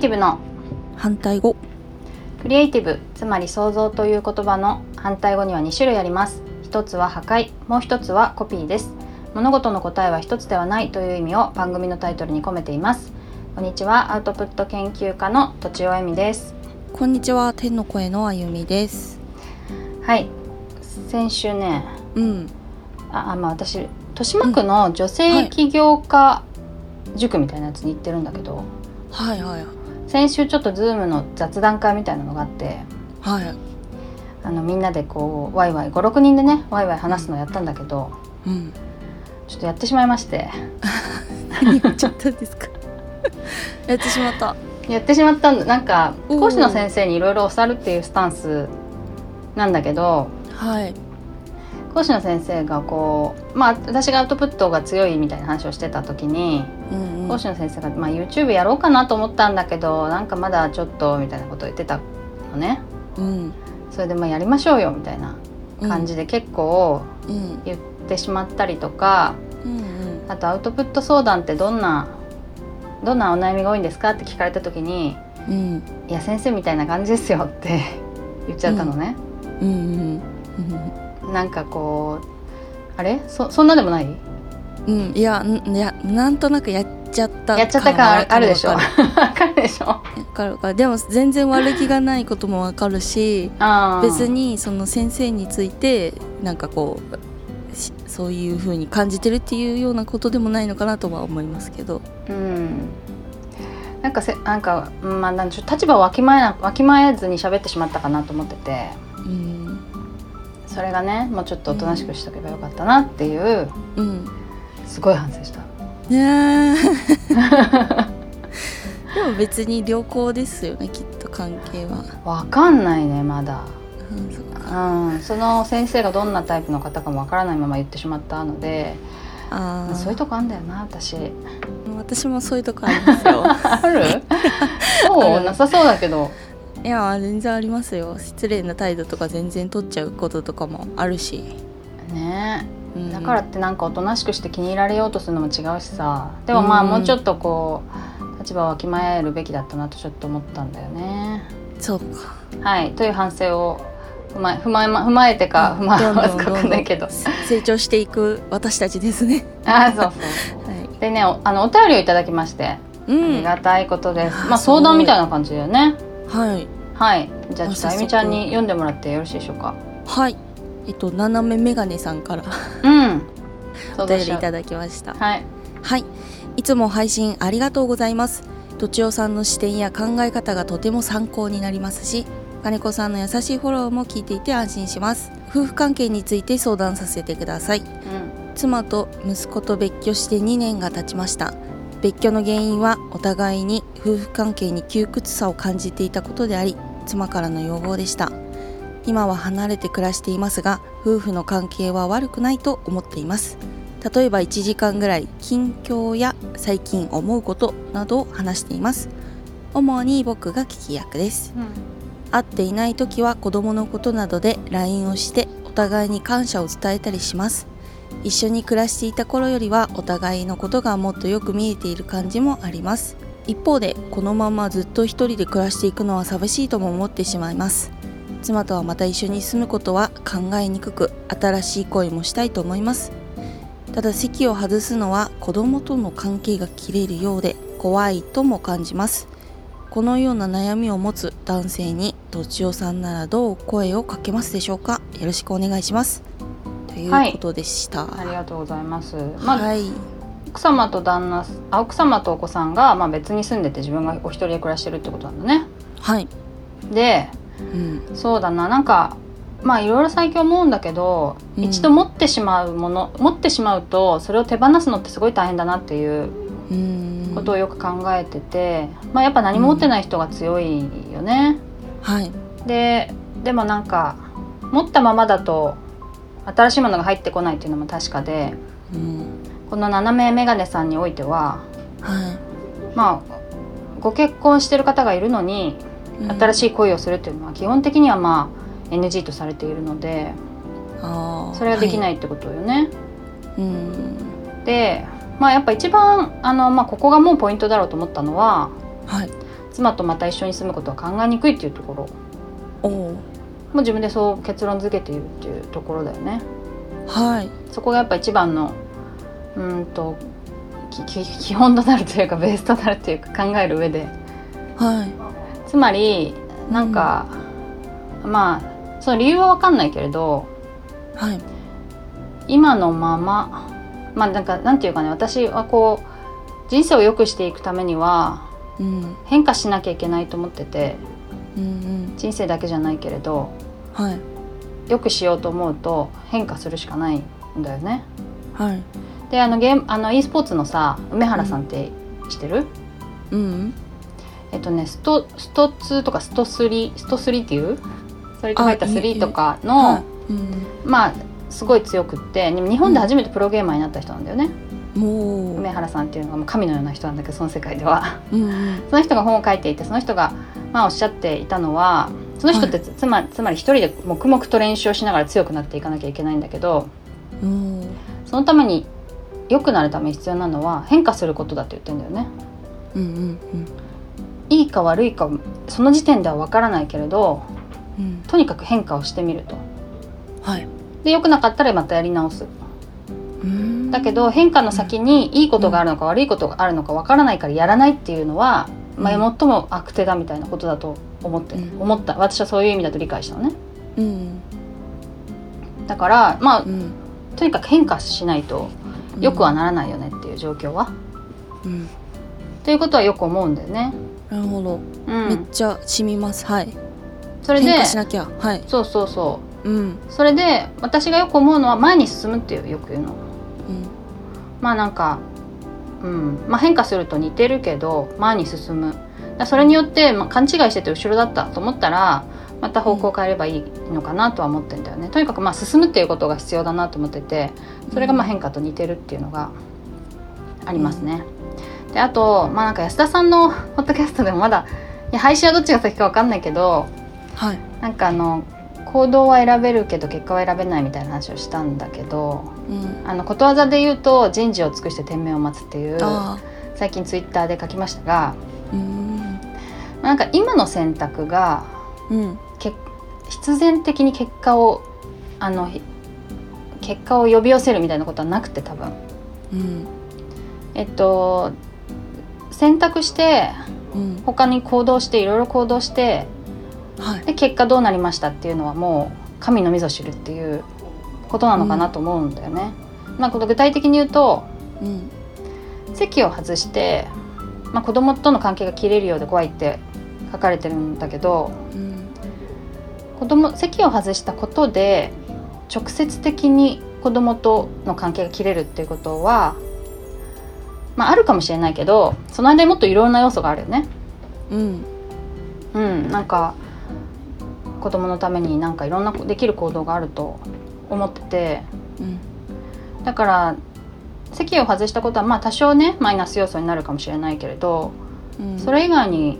ティブの反対語。クリエイティブつまり創造という言葉の反対語には2種類あります。一つは破壊もう一つはコピーです。物事の答えは一つではないという意味を番組のタイトルに込めています。こんにちはアウトプット研究家のとちおえみです。こんにちは天の声のあゆみです。はい先週ねうん。ああまあ私豊島区の女性起業家塾みたいなやつに行ってるんだけど、はいはい先週ちょっとズームの雑談会みたいなのがあってはい。あのみんなでこうワイワイ56人でねワイワイ話すのやったんだけどうん。ちょっとやってしまいまして。何言っちゃったんですか？やってしまった。やってしまったなんか講師の先生にいろいろ教わるっていうスタンスなんだけどはい講師の先生がこうまあ私がアウトプットが強いみたいな話をしてた時にうんうん。講師の先生が、まあ、YouTube やろうかなと思ったんだけどなんかまだちょっとみたいなことを言ってたのね。うん。それでまあやりましょうよみたいな感じで結構うん。言ってしまったりとか、うんうん。あとアウトプット相談ってどんなどんなお悩みが多いんですかって聞かれた時にうん「いや先生みたいな感じですよ」って言っちゃったのね。うんうんなんかこうあれ？そそんなでもない？うんうんいやんいやなんとなくやっちゃったやっちゃった感あるでしょ？わわかかるでしょ？るわかるわかる。でも全然悪気がないこともわかるし別にその先生についてなんかこうしそういう風に感じてるっていうようなことでもないのかなとは思いますけど。うん。なんかせなんかうんまあなんでしょう。立場をわきまえなわきまえずに喋ってしまったかなと思ってて。うんそれがねもうちょっとおとなしくしとけばよかったなっていううんすごい反省した。いやーでも別に良好ですよねきっと関係は、わかんないねまだ。うん、そうん、その先生がどんなタイプの方かもわからないまま言ってしまったのであー。そういうとこあんだよな私。私もそういうとこありますよ。ある？そううんなさそうだけどいや全然ありますよ。失礼な態度とか全然取っちゃうこととかもあるし、ね。うん。だからってなんかおとなしくして気に入られようとするのも違うしさ。でもまあうんもうちょっとこう立場をわきまえるべきだったなとちょっと思ったんだよね。そうか。はい。という反省を踏まえ踏まえま踏まえてか踏まえますかわかんないけど。成長していく私たちですね。あーそうそう。はい。でねおあのお便りをいただきまして。あうん。りがたいことです、まあ相談みたいな感じだよねはい。はい。じゃあちょっとあゆみちゃんに読んでもらってよろしいでしょうか？はい。えっと斜めメガネさんから。うん。お便りいだた。だきました。はい。はい。いつも配信ありがとうございます。とちおさんの視点や考え方がとても参考になりますし金子さんの優しいフォローも聞いていて安心します。夫婦関係について相談させてください。うん。妻と息子と別居して2年が経ちました別居の原因はお互いに夫婦関係に窮屈さを感じていたことであり妻からの要望でした。今は離れて暮らしていますが夫婦の関係は悪くないと思っています。例えば1時間ぐらい近況や最近思うことなどを話しています。主に僕が聞き役です。会っていない時は子供のことなどで LINE をしてお互いに感謝を伝えたりします一緒に暮らしていた頃よりはお互いのことがもっとよく見えている感じもあります。一方でこのままずっと一人で暮らしていくのは寂しいとも思ってしまいます。妻とはまた一緒に住むことは考えにくく新しい恋もしたいと思います。ただ席を外すのは子供との関係が切れるようで怖いとも感じます。このような悩みを持つ男性にとちおさんならどう声をかけますでしょうか？よろしくお願いします。い。うことでした、ありがとうございます。まあ、はい、奥様と旦那あ奥様とお子さんがまあ別に住んでて自分がお一人で暮らしてるってことなんだね。はい、で、うん、そうだな。なんかまあいろいろ最近思うんだけど、うん。一度持ってしまうもの持ってしまうとそれを手放すのってすごい大変だなっていううん。ことをよく考えてて、まあやっぱ何も持ってない人が強いよね。はい、ででもなんか持ったままだと新しいものが入ってこないっていうのも確かでうん、この斜めメガネさんにおいてははまあご結婚してる方がいるのにい、新い、しい恋をするっていうのは基本的にはまあ NG とされているのであー。それはできなはいいってことよね。うん、でまあやっぱ一番あの、まあ、ここがもうポイントだろうと思ったのははい、妻とまた一緒に住むことは考えにくいっていうところ。おおもう自分でそう結論付けているっていうところだよね。はい。そこがやっぱ一番のうんと基本となるというかベースとなるというか考える上で。はい。つまりなんか、まあその理由は分かんないけれどはい。今のまままあなんかなんていうかね私はこう人生を良くしていくためにはうん。変化しなきゃいけないと思っててうんうん。人生だけじゃないけれどはい。良くしようと思うと変化するしかないんだよね。はい。であのゲームあの e スポーツのさ梅原さんって知ってる、うん。えっとねストスト2とかスト3スト3っていう？それと書いたあいい3とかの、はい。うん。まあすごい強くって日本で初めてプロゲーマーになった人なんだよね、もう。梅原さんっていうのがもう神のような人なんだけどその世界では。うんうん。その人が本を書いていてその人がまあおっしゃっていたのはその人ってつ,、つまつまり一人で黙々と練習をしながら強くなっていかなきゃいけないんだけどそのために良くなるために必要なのは変化することだって言ってんだよね。うんうんいいか悪いかその時点では分からないけれどうんうん。とにかく変化をしてみると。はい。で良くなかったらまたやり直す。うん。だけど変化の先にいいことがあるのか悪いことがあるのか分からないからやらないっていうのは、まあ、最も悪手だみたいなことだと思って、うん。思った。私はそういう意味だと理解したのね。うん。だからまあうん。とにかく変化しないとよくはならないよねっていう状況は、うん。ということはよく思うんだよね。なるほど。うめっん、ちゃ染みます。はい。それで変化しなきゃ。はい。そうそうそう。ん。うそれで私がよく思うのは前に進むっていうよく言うの。うん。まあなんか、うん。まあ、変化すると似てるけど前に進む。だそれによって、まあ、勘違いしてて後ろだったと思ったらまた方向を変えればいいのかなとは思ってんだよね。とにかくまあ進むっていうことが必要だなと思っててそれがまあ変化と似てるっていうのがありますね。であとまあなんか安田さんのポッドキャストでもまだいや配信はどっちが先か分かんないけどはい。なんかあの行動は選べるけど結果は選べないみたいな話をしたんだけどうん。あのことわざで言うと人事を尽くして天命を待つっていうあ最近ツイッターで書きましたがーうん。なんか今の選択がうん。け必然的に結果をあのひ結果を呼び寄せるみたいなことはなくて多分。うん。えっと選択してうん。他に行動していろいろ行動してはい。で結果どうなりましたっていうのはもう神のみぞ知るっていうことなのかなと思うんだよね。まあ、この具体的に言うとうん。席を外して、まあ、子供との関係が切れるようで怖いって書かれてるんだけどうん。子供席を外したことで直接的に子供との関係が切れるっていうことは、まあ、あるかもしれないけどその間にもっといろんな要素があるよね。うん。うん、なんか子供のためになんかいろんなできる行動があると思ってて。うん。だから席を外したことはまあ多少ねマイナス要素になるかもしれないけれどうん。それ以外に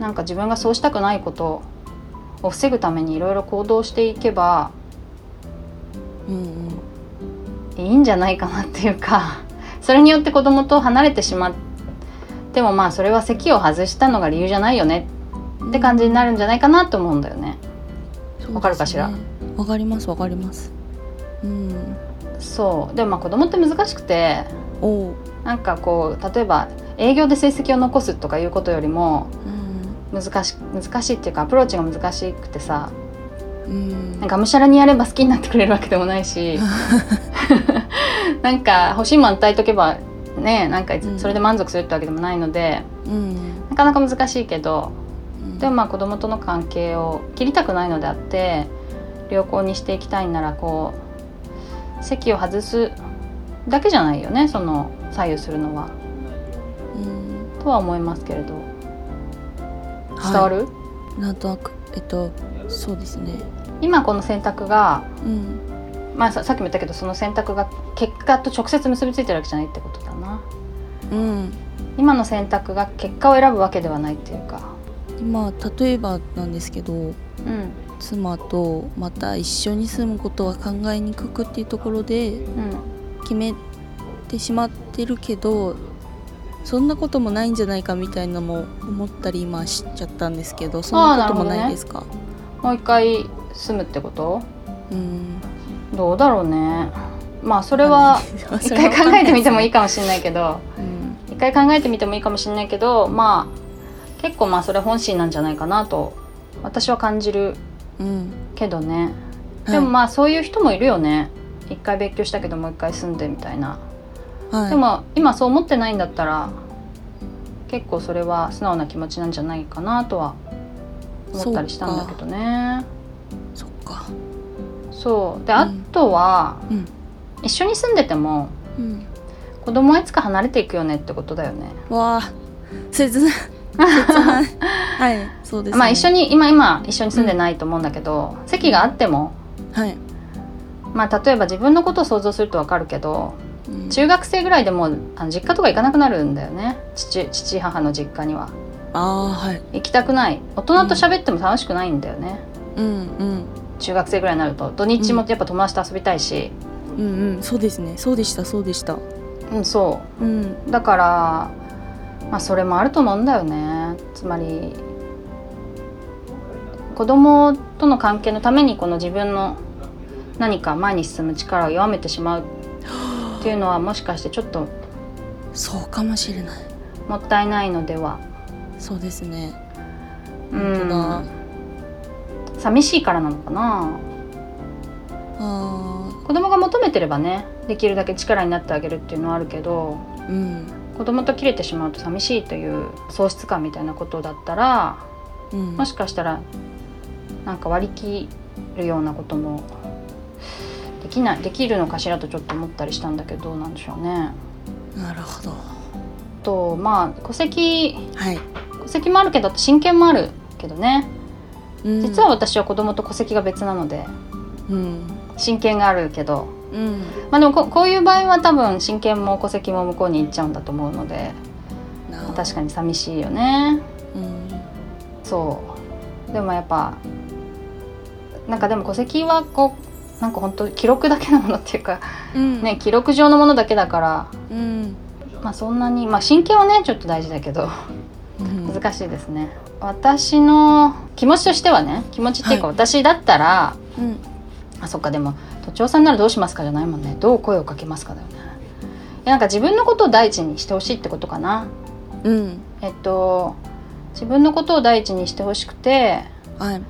なんか自分がそうしたくないことを防ぐためにいろいろ行動していけばうんいいんじゃないかなっていうかそれによって子供と離れてしまってもまあそれは席を外したのが理由じゃないよねうんって感じになるんじゃないかなと思うんだよね。そうですね。わかるかしら？わかりますわかります。うん。そう。でもまあ子供って難しくておう。なんかこう例えば営業で成績を残すとかいうことよりもうん。難し難しいっていうかアプローチが難しくてさうん。がむしゃらにやれば好きになってくれるわけでもないし なんか欲しいもん与えとけばねなんかん。それで満足するってわけでもないので、うん。なかなか難しいけどうんでもまあ子供との関係を切りたくないのであって良好にしていきたいならこう席を外すだけじゃないよねその左右するのは。うん。とは思いますけれど。はい伝わる、なんとなく。えっとそうですね。今この選択が、うん。まあ、ささっきも言ったけどその選択が結果と直接結びついてるわけじゃないってことだな。うん。今の選択が結果を選ぶわけではないっていうか今例えばなんですけどうん妻とまた一緒に住むことは考えにくくっていうところでうん決めてしまってるけどそんなこともないんじゃないかみたいなのも思ったり今しちゃったんですけどそんなこともないですか、もう一回住むってこと？うん。どうだろうね。まあそれは 一回考えてみてもいいかもしれないけど。うん。一回考えてみてもいいかもしれないけどまあ結構まあそれ本心なんじゃないかなと私は感じる。うん。けどね。でもまあそういう人もいるよね。一回別居したけどもう一回住んでみたいな、はい、でも今そう思ってないんだったら結構それは素直な気持ちなんじゃないかなとは思ったりしたんだけどね。そっか。そう。でん。あとは、うん。一緒に住んでてもうん。子供はいつか離れていくよねってことだよね。わあ。切ない はい。そうです、ね、まあ一緒に今今一緒に住んでないと思うんだけど、席があってもはい、まあ例えば自分のことを想像するとわかるけどうん。中学生ぐらいでもうあの実家とか行かなくなるんだよね。父父母の実家には。ああはい。行きたくない。大人と喋っても楽しくないんだよね、うん。うん。中学生ぐらいになると。土日もやっぱ友達と遊びたいし、うんうん。そうですね。そうでしたそうでした。うん、そう。ん。うだからまあそれもあると思うんだよね。つまり子供との関係のためにこの自分の何か前に進む力を弱めてしまうっていうのはもしかしてちょっとそうかもしれないもったいないのでは。そうですね。うん。寂しいからなのかな。あ子供が求めてればねできるだけ力になってあげるっていうのはあるけど。ーうん子供と切れてしまうと寂しいという喪失感みたいなことだったらうん。もしかしたらなんか割り切るようなこともできないできるのかしらとちょっと思ったりしたんだけどどうなんでしょうね。なるほど。とまあ戸籍はい、戸籍もあるけど親権もあるけどね。うん。実は私は子供と戸籍が別なのでうん。親権があるけどうん。まあでもここういう場合は多分親権も戸籍も向こうに行っちゃうんだと思うのでな確かに寂しいよね。うん。そう。でもやっぱなんかでも戸籍はこうなんか本当記録だけのものっていうかうん。ね記録上のものだけだからうん。まあそんなにまあ親権はねちょっと大事だけどうん。難しいですね。私の気持ちとしてはね気持ちっていうかはい。私だったら、うんあそっかでも都庁さんならどうしますかじゃないもんね。どう声をかけますかだよね。いやなんか自分のことを第一にしてほしいってことかな。うん。えっと自分のことを第一にしてほしくてはい。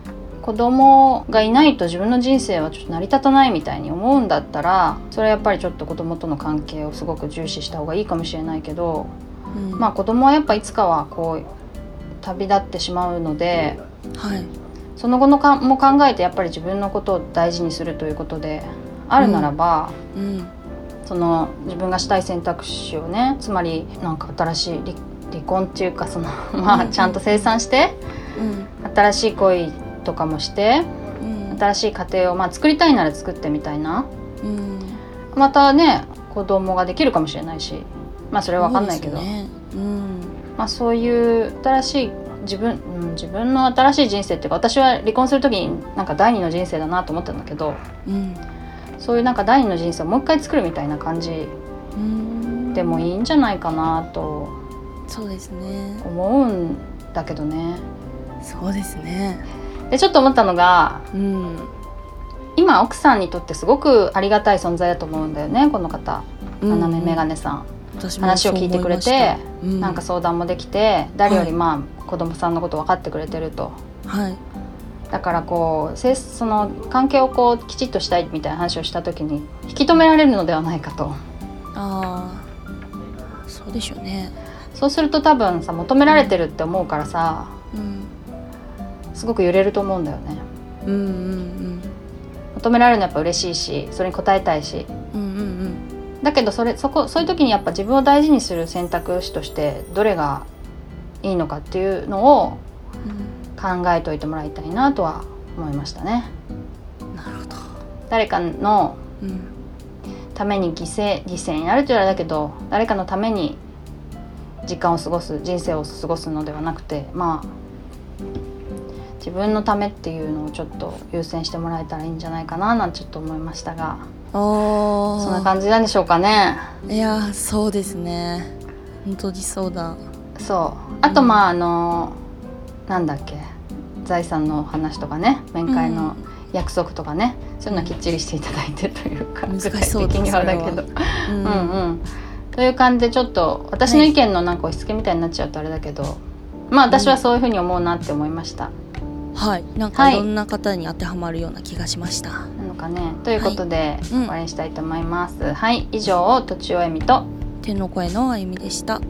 子供がいないと自分の人生はちょっと成り立たないみたいに思うんだったらそれはやっぱりちょっと子供との関係をすごく重視した方がいいかもしれないけど、うん。まあ子供はやっぱいつかはこう旅立ってしまうのではいその後のかも考えてやっぱり自分のことを大事にするということであるならば、うん。その自分がしたい選択肢をねつまりなんか新しい離離婚っていうかその まうんうん。あちゃんと生産してうん。新しい恋とかもしてうん。新しい家庭をまあ作りたいなら作ってみたいな。うん。またね子供ができるかもしれないしまあそれは分かんないけど。そうん。まあ、そういう新しい自分、うん、自分の新しい人生っていうか私は離婚する時になんか第二の人生だなと思ったんだけどうん。そういうなんか第二の人生をもう一回作るみたいな感じうん。でもいいんじゃないかなとそうですね。思うんだけどね。そうですね。でちょっと思ったのがうん。今奥さんにとってすごくありがたい存在だと思うんだよねこの方。斜め眼鏡さん。話を聞いてくれてそうん。なんか相談もできて誰よりまあ子供さんのこと分かってくれてると。はい。だからこうせその関係をこうきちっとしたいみたいな話をした時に引き止められるのではないかと。ああそうでしょうね。そうすると多分さ求められてるって思うからさうん。すごく揺れると思うんだよね。うんうん求められるのはやっぱ嬉しいしそれに応えたいし。うんうんうんだけどそれそこそういう時にやっぱ自分を大事にする選択肢としてどれがいいのかっていうのを考えておいてもらいたいなとは思いましたね。うんなるほど。誰かのうん。ために犠牲犠牲になるというあれだけど誰かのために時間を過ごす人生を過ごすのではなくてまあ自分のためっていうのをちょっと優先してもらえたらいいんじゃないかななんてちょっと思いましたがそんな感じなんでしょうかね。いやそうですね。本当にそうだ。そう。あとまあ、あのなんだっけ。財産の話とかね。面会の約束とかね、そういうのはきっちりしていただいてというか、難しそうだ的にはだけど。うん。うんうん。という感じでちょっと私の意見のなんか押し付けみたいになっちゃうとあれだけど、まあ私はそういうふうに思うなって思いました。はい。なんはい。かいろんな方に当てはまるような気がしました、なのかね。ということで、うん。終わりにしたいと思います。はい。以上とちおえみと。天の声のあゆみでした